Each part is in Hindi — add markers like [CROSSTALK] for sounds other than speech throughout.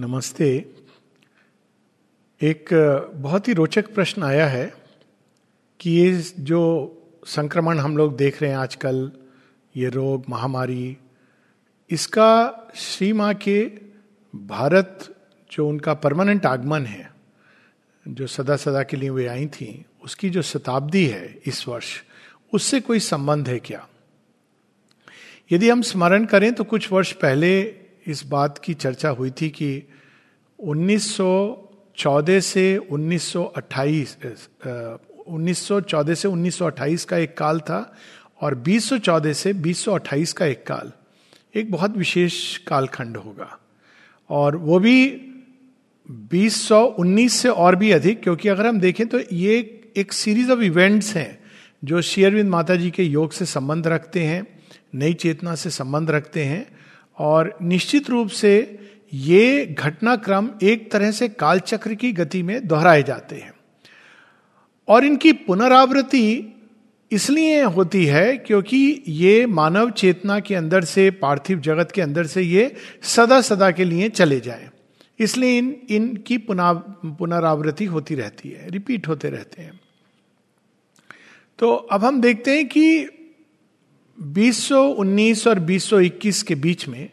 नमस्ते। एक बहुत ही रोचक प्रश्न आया है कि ये जो संक्रमण हम लोग देख रहे हैं आजकल, ये रोग, महामारी, इसका श्री माँ के भारत जो उनका परमानेंट आगमन है, जो सदा सदा के लिए वे आई थी, उसकी जो शताब्दी है इस वर्ष, उससे कोई संबंध है क्या? यदि हम स्मरण करें तो कुछ वर्ष पहले इस बात की चर्चा हुई थी कि 1914 से 1928 1914 से 1928 का एक काल था और 2014 से 2028 का एक काल। एक बहुत विशेष कालखंड होगा। और वो भी 2019 से और भी अधिक, क्योंकि अगर हम देखें तो ये एक सीरीज़ ऑफ़ इवेंट्स हैं जो शेयरविंद माता जी के योग से संबंध रखते हैं, नई चेतना से संबंध रखते हैं। और निश्चित रूप से ये घटनाक्रम एक तरह से कालचक्र की गति में दोहराए जाते हैं। और इनकी पुनरावृत्ति इसलिए होती है क्योंकि ये मानव चेतना के अंदर से, पार्थिव जगत के अंदर से ये सदा सदा के लिए चले जाए। इसलिए इन, इनकी पुना, पुनरावृत्ति होती रहती है, रिपीट होते रहते हैं। तो अब हम देखते हैं कि 2019 और 2021 के बीच में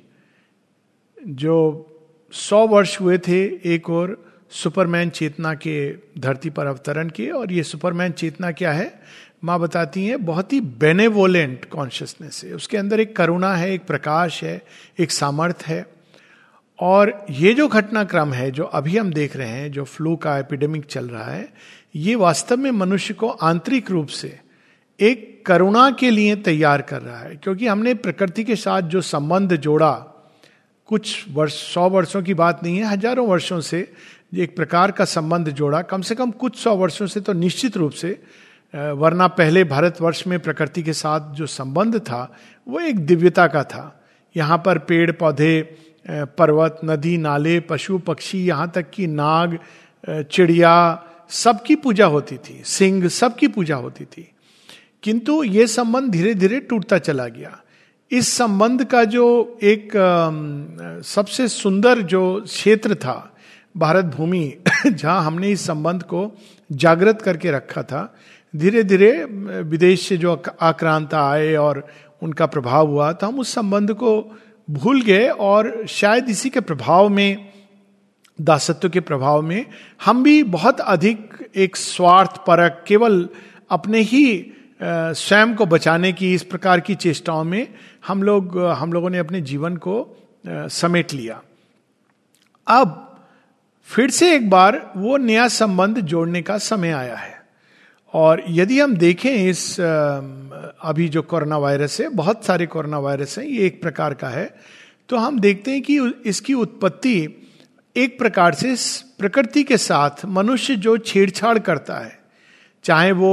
जो सौ वर्ष हुए थे, एक और सुपरमैन चेतना के धरती पर अवतरण के और ये सुपरमैन चेतना क्या है? माँ बताती हैं, बहुत ही बेनेवोलेंट कॉन्शियसनेस है। उसके अंदर एक करुणा है, एक प्रकाश है, एक सामर्थ्य है। और ये जो घटनाक्रम है, जो अभी हम देख रहे हैं, जो फ्लू का एपिडेमिक चल रहा है, ये वास्तव में मनुष्य को आंतरिक रूप से एक करुणा के लिए तैयार कर रहा है, क्योंकि हमने प्रकृति के साथ जो संबंध जोड़ा, कुछ वर्ष, सौ वर्षों की बात नहीं है, हज़ारों वर्षों से एक प्रकार का संबंध जोड़ा। कम से कम कुछ सौ वर्षों से तो निश्चित रूप से वरना पहले भारतवर्ष में प्रकृति के साथ जो संबंध था, वो एक दिव्यता का था। यहाँ पर पेड़, पौधे पर्वत, नदी, नाले, पशु, पक्षी, यहाँ तक कि नाग चिड़िया, सबकी पूजा होती थी, सिंह, सबकी पूजा होती थी। किंतु ये संबंध धीरे धीरे टूटता चला गया। इस संबंध का जो एक सबसे सुंदर जो क्षेत्र था भारत भूमि, [COUGHS] जहाँ हमने इस संबंध को जागृत करके रखा था धीरे धीरे विदेश से जो आक्रांता आए और उनका प्रभाव हुआ तो हम उस संबंध को भूल गए और शायद इसी के प्रभाव में, दासत्व के प्रभाव में, हम भी बहुत अधिक एक स्वार्थ परक केवल अपने ही स्वयं को बचाने की, इस प्रकार की चेष्टाओं में हम लोग, हम लोगों ने अपने जीवन को समेट लिया। अब फिर से एक बार वो नया संबंध जोड़ने का समय आया है। और यदि हम देखें इस अभी जो कोरोना वायरस है, बहुत सारे कोरोना वायरस हैं, ये एक प्रकार का है तो हम देखते हैं कि इसकी उत्पत्ति एक प्रकार से प्रकृति के साथ मनुष्य जो छेड़छाड़ करता है, चाहे वो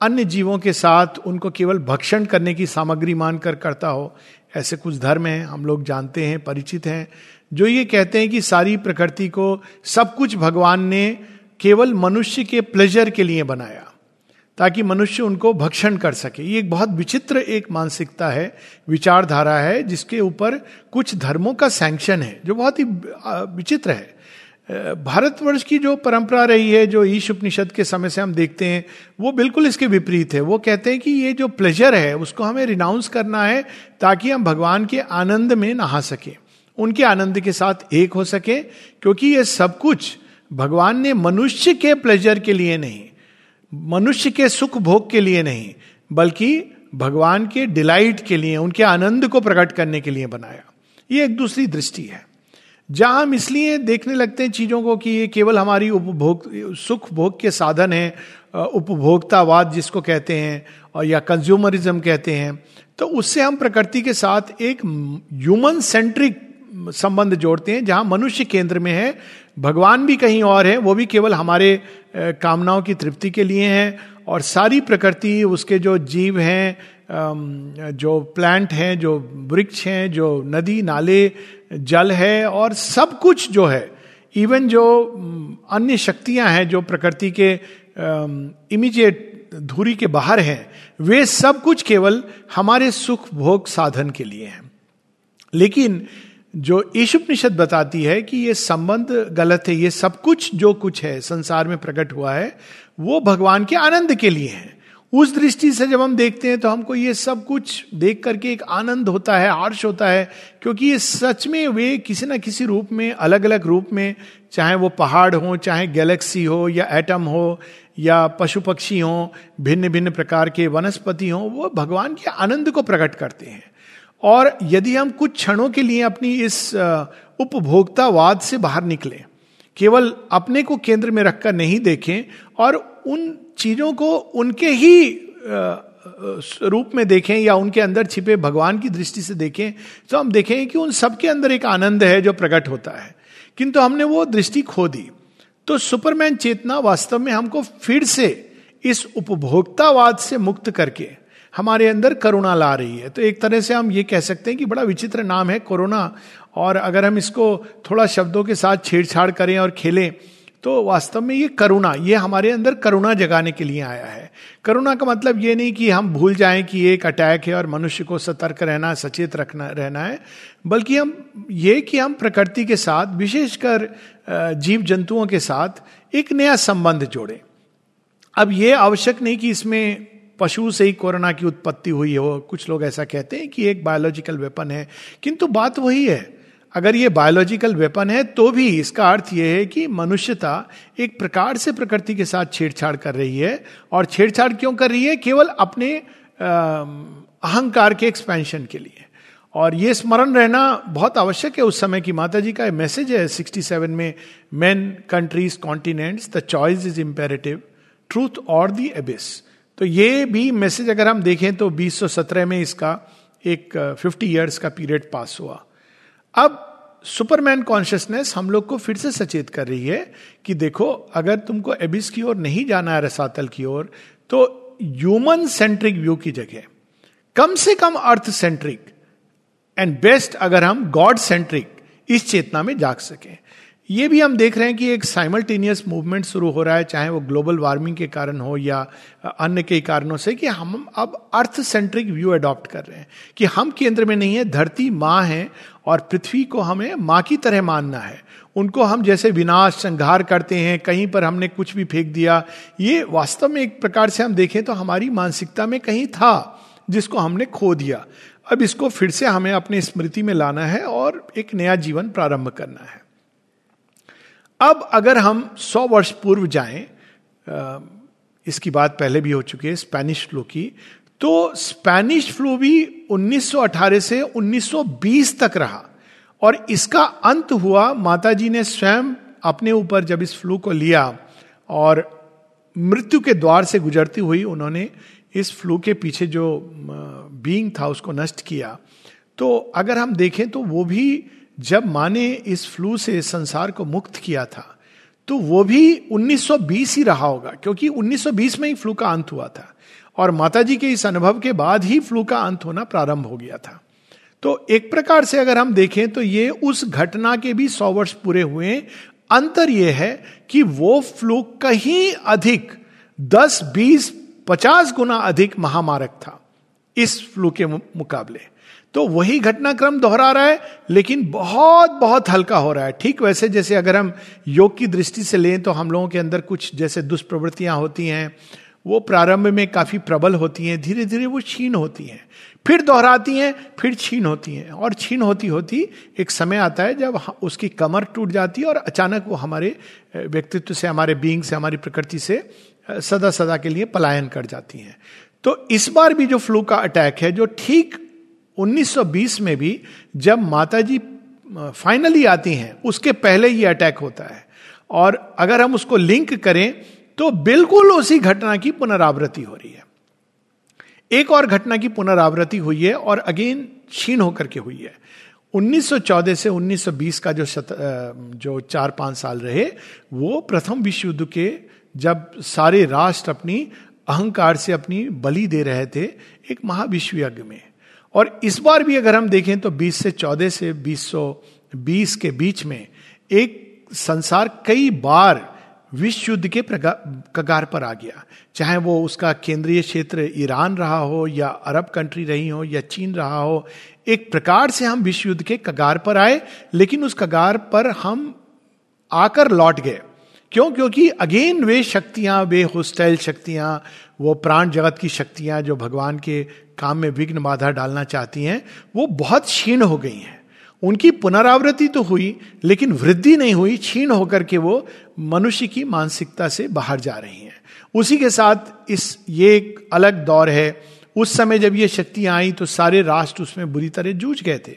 अन्य जीवों के साथ उनको केवल भक्षण करने की सामग्री मानकर करता हो, ऐसे कुछ धर्म हैं, हम लोग जानते हैं, परिचित हैं, जो ये कहते हैं कि सारी प्रकृति को सब कुछ भगवान ने केवल मनुष्य के प्लेजर के लिए बनाया, ताकि मनुष्य उनको भक्षण कर सके। ये एक बहुत विचित्र एक मानसिकता है, विचारधारा है, जिसके ऊपर कुछ धर्मों का सैंक्शन है, जो बहुत ही विचित्र है। भारतवर्ष की जो परंपरा रही है, जो ईश उपनिषद के समय से हम देखते हैं, वो बिल्कुल इसके विपरीत है। वो कहते हैं कि ये जो प्लेजर है, उसको हमें रिनाउंस करना है ताकि हम भगवान के आनंद में नहा सके। उनके आनंद के साथ एक हो सके, क्योंकि ये सब कुछ भगवान ने मनुष्य के प्लेजर के लिए नहीं, मनुष्य के सुख भोग के लिए नहीं, बल्कि भगवान के डिलाइट के लिए, उनके आनंद को प्रकट करने के लिए बनाया। ये एक दूसरी दृष्टि है। जहाँ हम इसलिए देखने लगते हैं चीज़ों को कि ये केवल हमारी उपभोग, सुख भोग के साधन है उपभोक्तावाद जिसको कहते हैं, और या कंज्यूमरिज्म कहते हैं तो उससे हम प्रकृति के साथ एक ह्यूमन सेंट्रिक संबंध जोड़ते हैं, जहाँ मनुष्य केंद्र में है, भगवान भी कहीं और है, वो भी केवल हमारे कामनाओं की तृप्ति के लिए हैं, और सारी प्रकृति, उसके जो जीव हैं जो प्लांट हैं, जो वृक्ष हैं, जो नदी, नाले जल है और सब कुछ जो है इवन जो अन्य शक्तियाँ हैं जो प्रकृति के इमीजिएट धूरी के बाहर हैं, वे सब कुछ केवल हमारे सुख भोग साधन के लिए हैं। लेकिन जो ईशुपनिषद बताती है कि ये संबंध गलत है, ये सब कुछ जो कुछ है, संसार में प्रकट हुआ है, वो भगवान के आनंद के लिए है। उस दृष्टि से जब हम देखते हैं तो हमको ये सब कुछ देख करके एक आनंद होता है हर्ष होता है, क्योंकि ये सच में वे किसी ना किसी रूप में अलग अलग रूप में, चाहे वो पहाड़ हो, चाहे गैलेक्सी हो, या एटम हो, या पशु पक्षी हो भिन्न भिन्न प्रकार के वनस्पति हो, वो भगवान के आनंद को प्रकट करते हैं। और यदि हम कुछ क्षणों के लिए अपनी इस उपभोक्तावाद से बाहर निकले, केवल अपने को केंद्र में रखकर नहीं देखें, और उन चीज़ों को उनके ही रूप में देखें या उनके अंदर छिपे भगवान की दृष्टि से देखें तो हम देखें कि उन सबके अंदर एक आनंद है जो प्रकट होता है। किंतु हमने वो दृष्टि खो दी। तो सुपरमैन चेतना वास्तव में हमको फिर से इस उपभोक्तावाद से मुक्त करके हमारे अंदर करुणा ला रही है। तो एक तरह से हम ये कह सकते हैं कि बड़ा विचित्र नाम है कोरोना, और अगर हम इसको थोड़ा शब्दों के साथ छेड़छाड़ करें और खेलें तो वास्तव में ये करुणा, ये हमारे अंदर करुणा जगाने के लिए आया है। करुणा का मतलब ये नहीं कि हम भूल जाएँ कि एक अटैक है और मनुष्य को सतर्क रहना, सचेत रखना, रहना है, बल्कि हम ये कि हम प्रकृति के साथ, विशेषकर जीव जंतुओं के साथ एक नया संबंध जोड़े। अब ये आवश्यक नहीं कि इसमें पशु से ही कोरोना की उत्पत्ति हुई हो। कुछ लोग ऐसा कहते हैं कि एक बायोलॉजिकल वेपन है। किंतु बात वही है अगर ये बायोलॉजिकल वेपन है तो भी इसका अर्थ यह है कि मनुष्यता एक प्रकार से प्रकृति के साथ छेड़छाड़ कर रही है। और छेड़छाड़ क्यों कर रही है? केवल अपने अहंकार के एक्सपेंशन के लिए। और ये स्मरण रहना बहुत आवश्यक है उस समय की माता जी का मैसेज है 67 में main countries continents the choice is imperative truth और दी एबिस तो ये भी मैसेज अगर हम देखें तो 2017 में इसका एक 50 इयर्स का पीरियड पास हुआ। अब सुपरमैन कॉन्शियसनेस हम लोग को फिर से सचेत कर रही है कि देखो, अगर तुमको एबिस की ओर नहीं जाना है, रसातल की ओर तो ह्यूमन सेंट्रिक व्यू की जगह, कम से कम अर्थ सेंट्रिक एंड बेस्ट अगर हम गॉड सेंट्रिक इस चेतना में जाग सकें। ये भी हम देख रहे हैं कि एक साइमल्टेनियस मूवमेंट शुरू हो रहा है, चाहे वो ग्लोबल वार्मिंग के कारण हो या अन्य कई कारणों से कि हम अब अर्थ सेंट्रिक व्यू अडॉप्ट कर रहे हैं कि हम केंद्र में नहीं है, धरती माँ है और पृथ्वी को हमें माँ की तरह मानना है। उनको हम जैसे विनाश, संघार करते हैं, कहीं पर हमने कुछ भी फेंक दिया, ये वास्तव में एक प्रकार से हम देखें तो हमारी मानसिकता में कहीं था जिसको हमने खो दिया। अब इसको फिर से हमें अपनी स्मृति में लाना है और एक नया जीवन प्रारंभ करना है। अब अगर हम सौ वर्ष पूर्व जाएँ इसकी बात पहले भी हो चुकी है, स्पेनिश फ्लू की तो स्पेनिश फ्लू भी 1918 से 1920 तक रहा। और इसका अंत हुआ माता जी ने स्वयं अपने ऊपर जब इस फ्लू को लिया और मृत्यु के द्वार से गुजरती हुई उन्होंने इस फ्लू के पीछे जो बीइंग था, उसको नष्ट किया। तो अगर हम देखें तो वो भी जब माँ ने इस फ्लू से संसार को मुक्त किया था तो वो भी 1920 ही रहा होगा क्योंकि 1920 में ही फ्लू का अंत हुआ था और माता जी के इस अनुभव के बाद ही फ्लू का अंत होना प्रारंभ हो गया था। तो एक प्रकार से अगर हम देखें तो ये उस घटना के भी सौ वर्ष पूरे हुए। अंतर यह है कि वो फ्लू कहीं अधिक 10, 20, 50 गुना अधिक महामारक था इस फ्लू के मुकाबले। तो वही घटनाक्रम दोहरा रहा है, लेकिन बहुत बहुत हल्का हो रहा है। ठीक वैसे जैसे अगर हम योग की दृष्टि से लें तो हम लोगों के अंदर कुछ जैसे दुष्प्रवृत्तियाँ होती हैं, वो प्रारंभ में काफ़ी प्रबल होती हैं धीरे धीरे वो छीन होती हैं। फिर दोहराती हैं, फिर छीन होती हैं, और छीन होती होती एक समय आता है जब उसकी कमर टूट जाती है और अचानक वो हमारे व्यक्तित्व से, हमारे बींग से, हमारी प्रकृति से सदा सदा के लिए पलायन कर जाती हैं। तो इस बार भी जो फ्लू का अटैक है, जो ठीक 1920 में भी जब माता जी फाइनली आती हैं उसके पहले ये अटैक होता है। और अगर हम उसको लिंक करें तो बिल्कुल उसी घटना की पुनरावृत्ति हो रही है। एक और घटना की पुनरावृत्ति हुई है और अगेन क्षीण होकर के हुई है। 1914 से 1920 का जो शत, जो चार पाँच साल रहे वो प्रथम विश्व युद्ध के जब सारे राष्ट्र अपनी अहंकार से अपनी बलि दे रहे थे एक महाविश्व यज्ञ में। और इस बार भी अगर हम देखें तो 20 से 14 से 2020 के बीच में एक संसार कई बार विश्व युद्ध के कगार पर आ गया। चाहे वो उसका केंद्रीय क्षेत्र ईरान रहा हो या अरब कंट्री रही हो या चीन रहा हो, एक प्रकार से हम विश्व युद्ध के कगार पर आए, लेकिन उस कगार पर हम आकर लौट गए। क्यों? क्योंकि अगेन वे शक्तियाँ, वे होस्टाइल शक्तियाँ वो प्राण जगत की शक्तियाँ जो भगवान के काम में विघ्न बाधा डालना चाहती हैं, वो बहुत क्षीण हो गई हैं। उनकी पुनरावृत्ति तो हुई, लेकिन वृद्धि नहीं हुई, क्षीण होकर के वो मनुष्य की मानसिकता से बाहर जा रही हैं। उसी के साथ इस, ये एक अलग दौर है। उस समय जब ये शक्तियाँ आई तो सारे राष्ट्र उसमें बुरी तरह जूझ गए थे।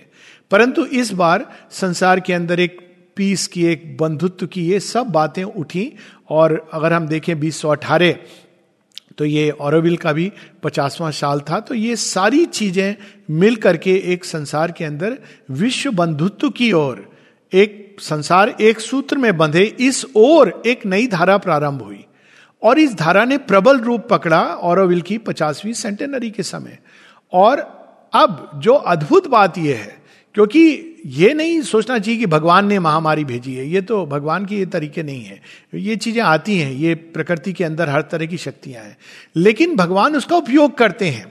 परंतु इस बार संसार के अंदर एक पीस की, एक बंधुत्व की ये सब बातें उठी, और अगर हम देखें बीस सौ अठारह तो ये औरविल का भी पचासवां साल था। तो ये सारी चीज़ें मिल करके एक संसार के अंदर विश्व बंधुत्व की ओर, एक संसार एक सूत्र में बंधे, इस ओर एक नई धारा प्रारंभ हुई। और इस धारा ने प्रबल रूप पकड़ा औरविल की पचासवीं सेंटेनरी के समय। और अब जो अद्भुत बात यह है क्योंकि ये नहीं सोचना चाहिए कि भगवान ने महामारी भेजी है। ये तो भगवान के ये तरीके नहीं है। ये चीज़ें आती हैं, ये प्रकृति के अंदर हर तरह की शक्तियाँ हैं। लेकिन भगवान उसका उपयोग करते हैं।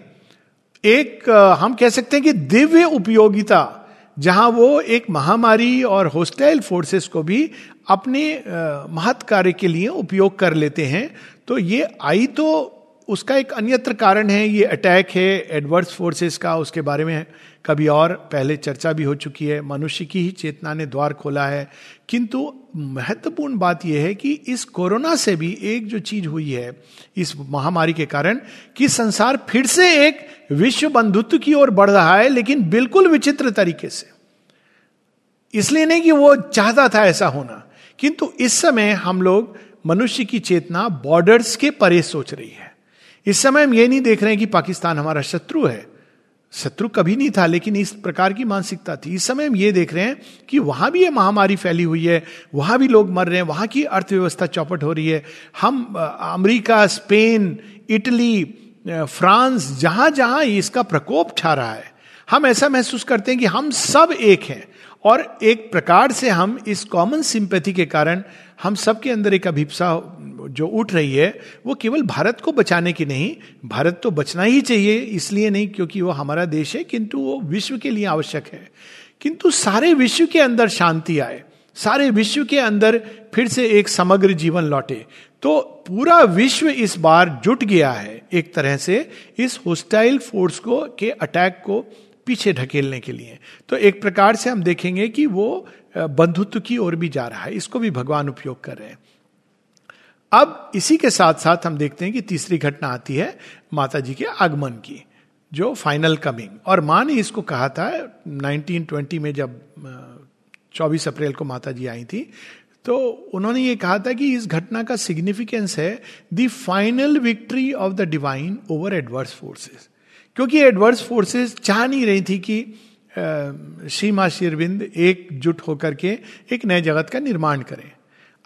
एक हम कह सकते हैं कि दिव्य उपयोगिता, जहाँ वो एक महामारी और होस्टाइल फोर्सेस को भी अपने महत् कार्य के लिए उपयोग कर लेते हैं। तो ये आई तो उसका एक अन्यत्र कारण है, ये अटैक है एडवर्स फोर्सेस का उसके बारे में कभी और पहले चर्चा भी हो चुकी है। मनुष्य की ही चेतना ने द्वार खोला है। किंतु महत्वपूर्ण बात यह है कि इस कोरोना से भी एक जो चीज़ हुई है, इस महामारी के कारण कि संसार फिर से एक विश्व बंधुत्व की ओर बढ़ रहा है, लेकिन बिल्कुल विचित्र तरीके से। इसलिए नहीं कि वो चाहता था ऐसा होना। किंतु इस समय हम लोग मनुष्य की चेतना बॉर्डर्स के परे सोच रही है। इस समय हम ये नहीं देख रहे हैं कि पाकिस्तान हमारा शत्रु है। शत्रु कभी नहीं था, लेकिन इस प्रकार की मानसिकता थी। इस समय हम ये देख रहे हैं कि वहाँ भी ये महामारी फैली हुई है, वहाँ भी लोग मर रहे हैं, वहाँ की अर्थव्यवस्था चौपट हो रही है। हम अमेरिका, स्पेन, इटली फ्रांस जहाँ जहाँ इसका प्रकोप छा रहा है, हम ऐसा महसूस करते हैं कि हम सब एक हैं। और एक प्रकार से हम इस कॉमन सिंपैथी के कारण हम सबके अंदर एक अभिप्सा जो उठ रही है, वो केवल भारत को बचाने की नहीं, भारत तो बचना ही चाहिए, इसलिए नहीं क्योंकि वो हमारा देश है, किंतु वो विश्व के लिए आवश्यक है। किंतु सारे विश्व के अंदर शांति आए, सारे विश्व के अंदर फिर से एक समग्र जीवन लौटे तो पूरा विश्व इस बार जुट गया है, एक तरह से इस होस्टाइल फोर्स को, के अटैक को पीछे ढकेलने के लिए। तो एक प्रकार से हम देखेंगे कि वो बंधुत्व की ओर भी जा रहा है। इसको भी भगवान उपयोग कर रहे हैं। अब इसी के साथ साथ हम देखते हैं कि तीसरी घटना आती है माता जी के आगमन की, जो फाइनल कमिंग। और माँ ने इसको कहा था 1920 में जब 24 अप्रैल को माता जी आई थी तो उन्होंने ये कहा था कि इस घटना का सिग्निफिकेंस है the final victory of the divine over adverse forces. क्योंकि एडवर्स फोर्सेस चाह नहीं रही थी कि सीमा शिरविंद एकजुट होकर के एक नए जगत का निर्माण करें।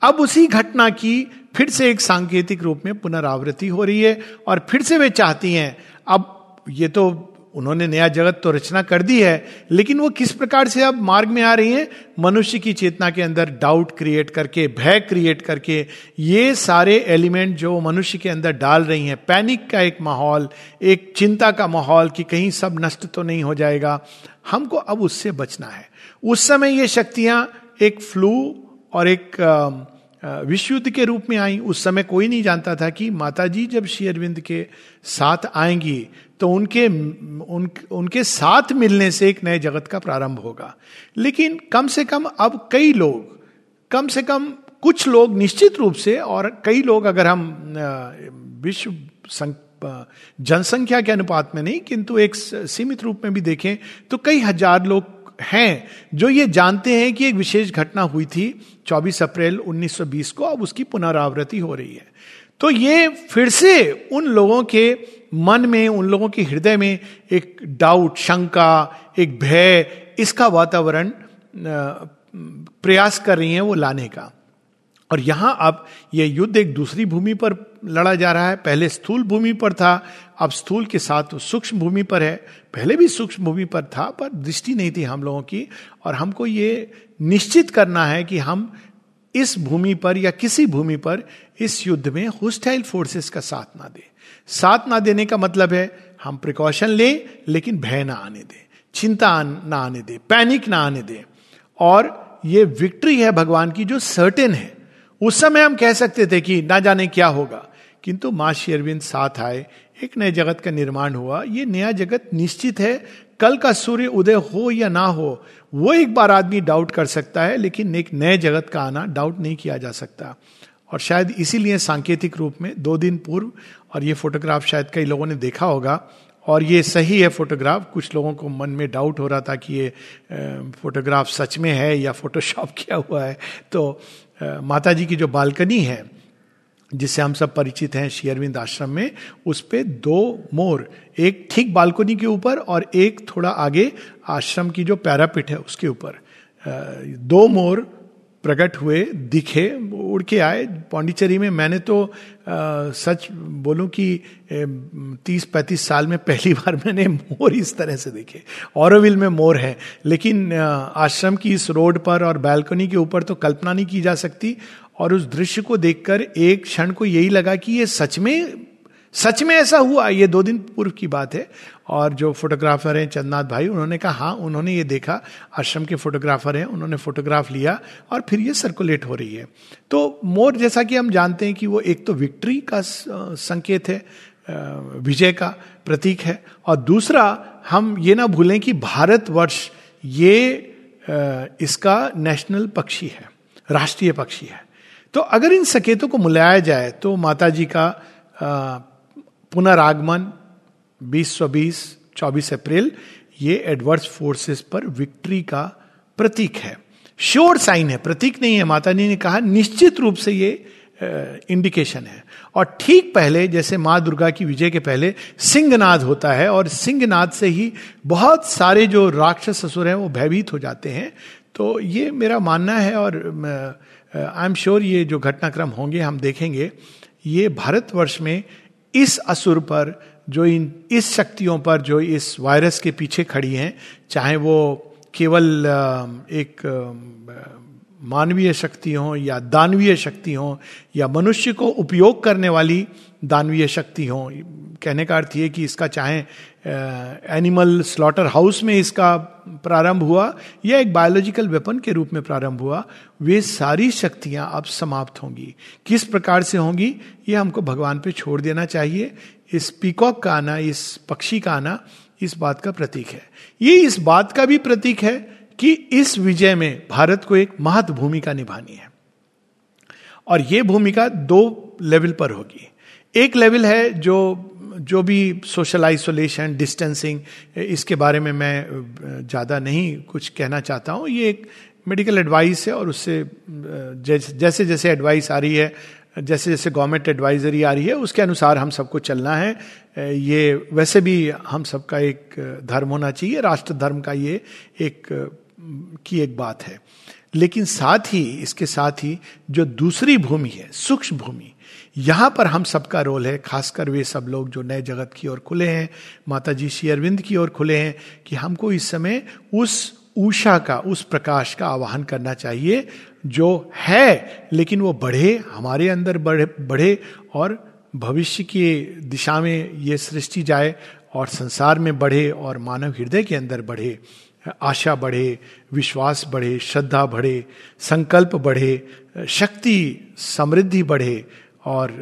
अब उसी घटना की फिर से एक सांकेतिक रूप में पुनरावृत्ति हो रही है और फिर से वे चाहती हैं, अब ये तो उन्होंने नया जगत तो रचना कर दी है, लेकिन वो किस प्रकार से अब मार्ग में आ रही है? मनुष्य की चेतना के अंदर डाउट क्रिएट करके, भय क्रिएट करके, ये सारे एलिमेंट जो मनुष्य के अंदर डाल रही हैं। पैनिक का एक माहौल, एक चिंता का माहौल कि कहीं सब नष्ट तो नहीं हो जाएगा। हमको अब उससे बचना है। उस समय ये शक्तियाँ एक फ्लू और एक विश्व युद्ध के रूप में आई। उस समय कोई नहीं जानता था कि माता जी जब श्री अरविंद के साथ आएँगी तो उनके उन, उनके साथ मिलने से एक नए जगत का प्रारंभ होगा। लेकिन कम से कम अब कई लोग कम से कम कुछ लोग निश्चित रूप से और कई लोग अगर हम विश्व जनसंख्या के अनुपात में नहीं किंतु एक सीमित रूप में भी देखें तो कई हज़ार लोग हैं जो ये जानते हैं कि एक विशेष घटना हुई थी 24 अप्रैल 1920 को अब उसकी पुनरावृत्ति हो रही है। तो ये फिर से उन लोगों के मन में, उन लोगों के हृदय में एक डाउट शंका, एक भय, इसका वातावरण प्रयास कर रही हैं वो लाने का। और यहाँ अब यह युद्ध एक दूसरी भूमि पर लड़ा जा रहा है। पहले स्थूल भूमि पर था, अब स्थूल के साथ सूक्ष्म भूमि पर है। पहले भी सूक्ष्म भूमि पर था, पर दृष्टि नहीं थी हम लोगों की। और हमको ये निश्चित करना है कि हम इस भूमि पर या किसी भूमि पर इस युद्ध में होस्टाइल फोर्सेस का साथ ना दे। साथ ना देने का मतलब है, हम प्रिकॉशन लें, लेकिन भय ना आने दें, चिंता ना आने दे पैनिक ना आने दें। और ये विक्ट्री है भगवान की जो सर्टेन है। उस समय हम कह सकते थे कि ना जाने क्या होगा, किंतु माँ शेरविंद साथ आए, एक नए जगत का निर्माण हुआ। ये नया जगत निश्चित है, कल का सूर्य उदय हो या ना हो, वो एक बार आदमी डाउट कर सकता है, लेकिन एक नए जगत का आना डाउट नहीं किया जा सकता। और शायद इसीलिए सांकेतिक रूप में दो दिन पूर्व, और ये फोटोग्राफ शायद कई लोगों ने देखा होगा, और ये सही है फोटोग्राफ। कुछ लोगों को मन में डाउट हो रहा था कि ये फोटोग्राफ सच में है या फोटोशॉप [LAUGHS] किया हुआ है। तो माता जी की जो बालकनी है, जिससे हम सब परिचित हैं शेयरविंद आश्रम में, उस पर दो मोर, एक ठीक बालकनी के ऊपर और एक थोड़ा आगे आश्रम की जो पैरापिट है उसके ऊपर। दो मोर प्रकट हुए दिखे उड़ के आए। पौंडीचेरी में मैंने तो आ, सच बोलूँ कि तीस पैंतीस साल में पहली बार [LAUGHS] मैंने मोर इस तरह से देखे। औरविल में मोर है लेकिन आश्रम की इस रोड पर और बैल्कनी के ऊपर तो कल्पना नहीं की जा सकती। और उस दृश्य को देखकर एक क्षण को यही लगा कि ये सच में सच में ऐसा हुआ, ये दो दिन पूर्व की बात है। और जो फोटोग्राफर हैं चंदनाथ भाई, उन्होंने कहा हाँ उन्होंने ये देखा, आश्रम के फोटोग्राफर हैं, उन्होंने फोटोग्राफ लिया और फिर ये सर्कुलेट हो रही है। तो मोर जैसा कि हम जानते हैं कि वो एक तो विक्ट्री का संकेत है विजय का प्रतीक है। और दूसरा, हम ये ना भूलें कि भारतवर्ष ये इसका नेशनल पक्षी है, राष्ट्रीय पक्षी है। तो अगर इन संकेतों को मिलाया जाए तो माता जी का पुनरागमन, बीस सौ बीस, चौबीस अप्रैल, ये एडवर्स फोर्सेस पर विक्ट्री का प्रतीक है। श्योर साइन है, प्रतीक नहीं है। माता जी ने कहा, निश्चित रूप से ये इंडिकेशन है। और ठीक पहले, जैसे माँ दुर्गा की विजय के पहले, सिंहनाद होता है और सिंहनाद से ही बहुत सारे जो राक्षस ससुर हैं, वो भयभीत हो जाते हैं। तो ये मेरा मानना है और आई एम श्योर ये जो घटनाक्रम होंगे, हम देखेंगे, ये भारतवर्ष में इस असुर पर जो इन, इस शक्तियों पर जो इस वायरस के पीछे खड़ी हैं, चाहे वो केवल एक मानवीय शक्ति हो या दानवीय शक्ति हो या मनुष्य को उपयोग करने वाली दानवीय शक्ति हो, कहने का अर्थ ये कि इसका चाहे एनिमल स्लॉटर हाउस में इसका प्रारंभ हुआ या एक बायोलॉजिकल वेपन के रूप में प्रारंभ हुआ, वे सारी शक्तियाँ अब समाप्त होंगी। किस प्रकार से होंगी, ये हमको भगवान पे छोड़ देना चाहिए। इस पीकॉक का आना, इस पक्षी का आना, इस बात का प्रतीक है। ये इस बात का भी प्रतीक है कि इस विजय में भारत को एक महत्व भूमिका निभानी है। और ये भूमिका दो लेवल पर होगी। एक लेवल है जो जो भी सोशल आइसोलेशन डिस्टेंसिंग इसके बारे में मैं, ज़्यादा नहीं कुछ कहना चाहता हूँ। ये एक मेडिकल एडवाइस है और उससे, जैसे जैसे एडवाइस आ रही है, जैसे जैसे गवर्नमेंट एडवाइजरी आ रही है, उसके अनुसार हम सबको चलना है। ये, वैसे भी हम सबका एक धर्म होना चाहिए, राष्ट्र धर्म का ये एक की एक बात है। लेकिन साथ ही, इसके साथ ही जो दूसरी भूमि है, सूक्ष्म भूमि, यहाँ पर हम सबका रोल है, खासकर वे सब लोग जो नए जगत की ओर खुले हैं माता जी श्री अरविंद की ओर खुले हैं, कि हमको इस समय उस ऊषा का, उस प्रकाश का आवाहन करना चाहिए, जो है, लेकिन वो बढ़े, हमारे अंदर बढ़े बढ़े और भविष्य की दिशा में ये सृष्टि जाए और संसार में बढ़े और मानव हृदय के अंदर बढ़े, आशा बढ़े, विश्वास बढ़े, श्रद्धा बढ़े, संकल्प बढ़े, शक्ति, समृद्धि बढ़े और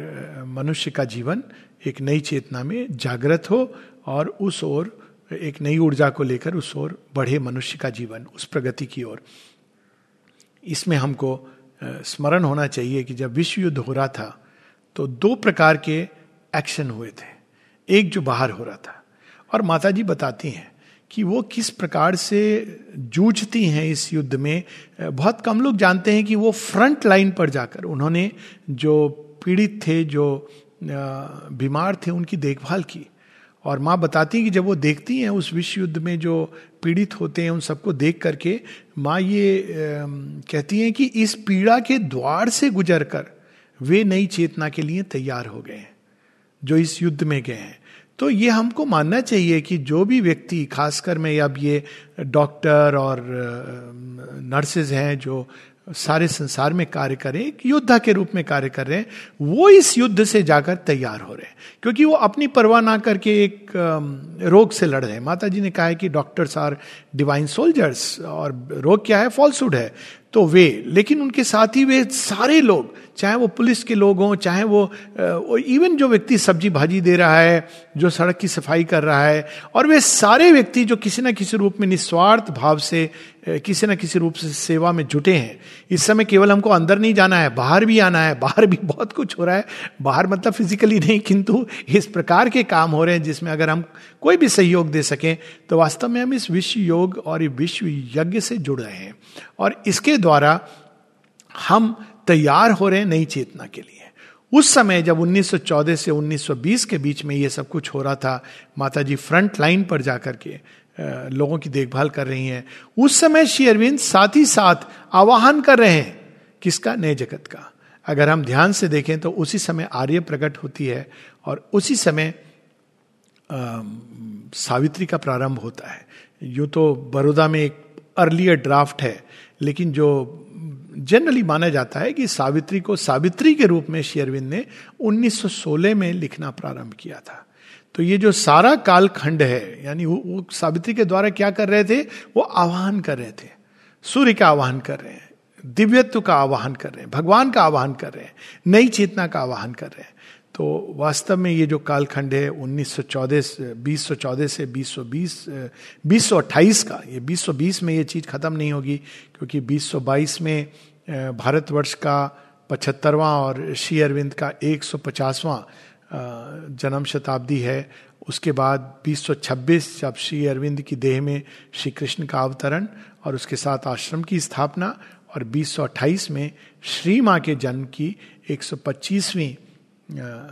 मनुष्य का जीवन एक नई चेतना में जागृत हो और उस ओर, एक नई ऊर्जा को लेकर उस ओर बढ़े मनुष्य का जीवन, उस प्रगति की ओर। इसमें हमको स्मरण होना चाहिए कि जब विश्व युद्ध हो रहा था तो दो प्रकार के एक्शन हुए थे। एक जो बाहर हो रहा था और माता जी बताती हैं कि वो किस प्रकार से जूझती हैं इस युद्ध में। बहुत कम लोग जानते हैं कि वो फ्रंट लाइन पर जाकर उन्होंने जो पीड़ित थे, जो बीमार थे, उनकी देखभाल की। और माँ बताती हैं कि जब वो देखती हैं उस विश्व युद्ध में जो पीड़ित होते हैं उन सबको देख करके, माँ ये कहती हैं कि इस पीड़ा के द्वार से गुजर कर वे नई चेतना के लिए तैयार हो गए हैं, जो इस युद्ध में गए हैं। तो ये हमको मानना चाहिए कि जो भी व्यक्ति, खासकर में अब ये डॉक्टर और नर्सेज हैं जो सारे संसार में कार्य करें एक योद्धा के रूप में कार्य कर रहे हैं, वो इस युद्ध से जाकर तैयार हो रहे हैं। क्योंकि वो अपनी परवाह ना करके एक रोग से लड़ रहे हैं। माता जी ने कहा है कि डॉक्टर्स आर डिवाइन सोल्जर्स और रोग क्या है? फॉल्सूड है। तो वे, लेकिन उनके साथ ही वे सारे लोग, चाहे वो पुलिस के लोग हों, चाहे वो इवन जो व्यक्ति सब्ज़ी भाजी दे रहा है जो सड़क की सफ़ाई कर रहा है, और वे सारे व्यक्ति जो किसी न किसी रूप में निस्वार्थ भाव से किसी न किसी रूप से सेवा में जुटे हैं, इस समय केवल हमको अंदर नहीं जाना है, बाहर भी आना है, बाहर भी बहुत कुछ हो रहा है, बाहर मतलब फिजिकली नहीं, किंतु इस प्रकार के काम हो रहे हैं, जिसमें अगर हम कोई भी सहयोग दे सकें तो वास्तव में हम इस विश्व योग और विश्व यज्ञ से जुड़ रहे हैं, और इसके द्वारा हम तैयार हो रहे हैं नई चेतना के लिए। उस समय जब 1914 से 1920 के बीच में ये सब कुछ हो रहा था माता जी फ्रंट लाइन पर जाकर के लोगों की देखभाल कर रही हैं। उस समय श्री अरविंद साथ ही साथ आवाहन कर रहे हैं किसका? नए जगत का। अगर हम ध्यान से देखें तो उसी समय आर्य प्रकट होती है और उसी समय आ, सावित्री का प्रारंभ होता है। यूँ तो बड़ौदा में एक अर्लियर ड्राफ्ट है लेकिन जो जनरली माना जाता है कि सावित्री को सावित्री के रूप में शेयरविंद ने 1916 में लिखना प्रारंभ किया था। तो ये जो सारा कालखंड है यानी वो, वो सावित्री के द्वारा क्या कर रहे थे? वो आह्वान कर रहे थे। सूर्य का आह्वान कर रहे हैं दिव्यत्व का आह्वान कर रहे हैं भगवान का आह्वान कर रहे हैं नई चेतना का आह्वान कर रहे हैं। तो वास्तव में ये जो कालखंड है 1914 2014 से 2020 2028 का, ये 2020 में ये चीज़ खत्म नहीं होगी, क्योंकि 2022 में भारतवर्ष का पचहत्तरवां और श्री अरविंद का एक जन्म शताब्दी है। उसके बाद 2026 जब श्री अरविंद की देह में श्री कृष्ण का अवतरण और उसके साथ आश्रम की स्थापना, और 2028 में श्री माँ के जन्म की 125वीं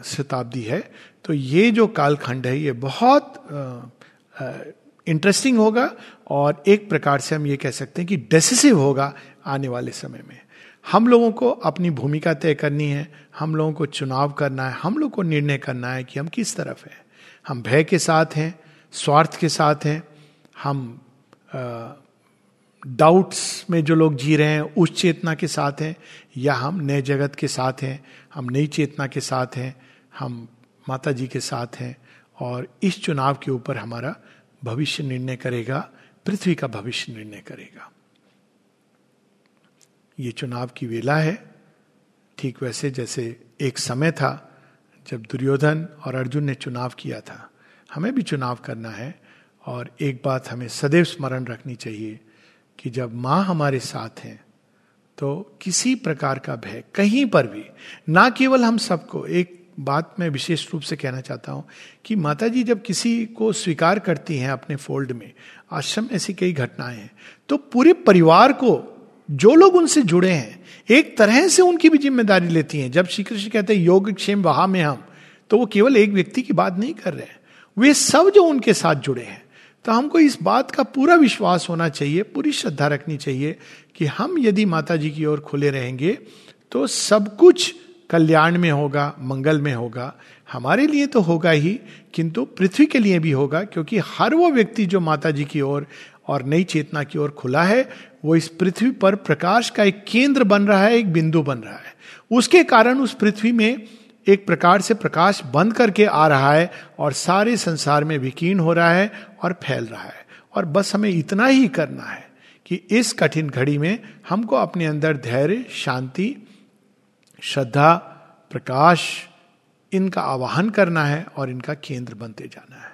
शताब्दी है। तो ये जो कालखंड है, ये बहुत इंटरेस्टिंग होगा और एक प्रकार से हम ये कह सकते हैं कि डेसिसिव होगा आने वाले समय में। हम लोगों को अपनी भूमिका तय करनी है, हम लोगों को चुनाव करना है, हम लोग को निर्णय करना है कि हम किस तरफ़ हैं। हम भय के साथ हैं, स्वार्थ के साथ हैं, हम डाउट्स में जो लोग जी रहे हैं, उस चेतना के साथ हैं, या हम नए जगत के साथ हैं, हम नई चेतना के साथ हैं, हम माता जी के साथ हैं, और इस चुनाव के ऊपर हमारा भविष्य निर्णय करेगा, पृथ्वी का भविष्य निर्णय करेगा। ये चुनाव की वेला है। ठीक वैसे जैसे एक समय था जब दुर्योधन और अर्जुन ने चुनाव किया था। हमें भी चुनाव करना है और एक बात हमें सदैव स्मरण रखनी चाहिए कि जब माँ हमारे साथ हैं तो किसी प्रकार का भय कहीं पर भी, ना केवल हम सबको, एक बात मैं विशेष रूप से कहना चाहता हूँ कि माता जी जब किसी को स्वीकार करती हैं अपने फोल्ड में, आश्रम ऐसी कई घटनाएँ हैं तो पूरे परिवार को, जो लोग उनसे जुड़े हैं, एक तरह से उनकी भी ज़िम्मेदारी लेती हैं। जब श्री कृष्ण कहते हैं, योग क्षेम वहा में हम तो वो केवल एक व्यक्ति की बात नहीं कर रहे हैं। वे सब जो उनके साथ जुड़े हैं तो हमको इस बात का पूरा विश्वास होना चाहिए, पूरी श्रद्धा रखनी चाहिए कि हम यदि माता जी की ओर खुले रहेंगे तो सब कुछ कल्याण में होगा, मंगल में होगा। हमारे लिए तो होगा ही, किंतु पृथ्वी के लिए भी होगा, क्योंकि हर वो व्यक्ति जो माता जी की ओर और नई चेतना की ओर खुला है, वो इस पृथ्वी पर प्रकाश का एक केंद्र बन रहा है, एक बिंदु बन रहा है। उसके कारण उस पृथ्वी में एक प्रकार से प्रकाश बंद करके आ रहा है और सारे संसार में विकीर्ण हो रहा है और फैल रहा है। और बस हमें इतना ही करना है कि इस कठिन घड़ी में हमको अपने अंदर धैर्य, शांति, श्रद्धा, प्रकाश, इनका आवाहन करना है और इनका केंद्र बनते जाना है।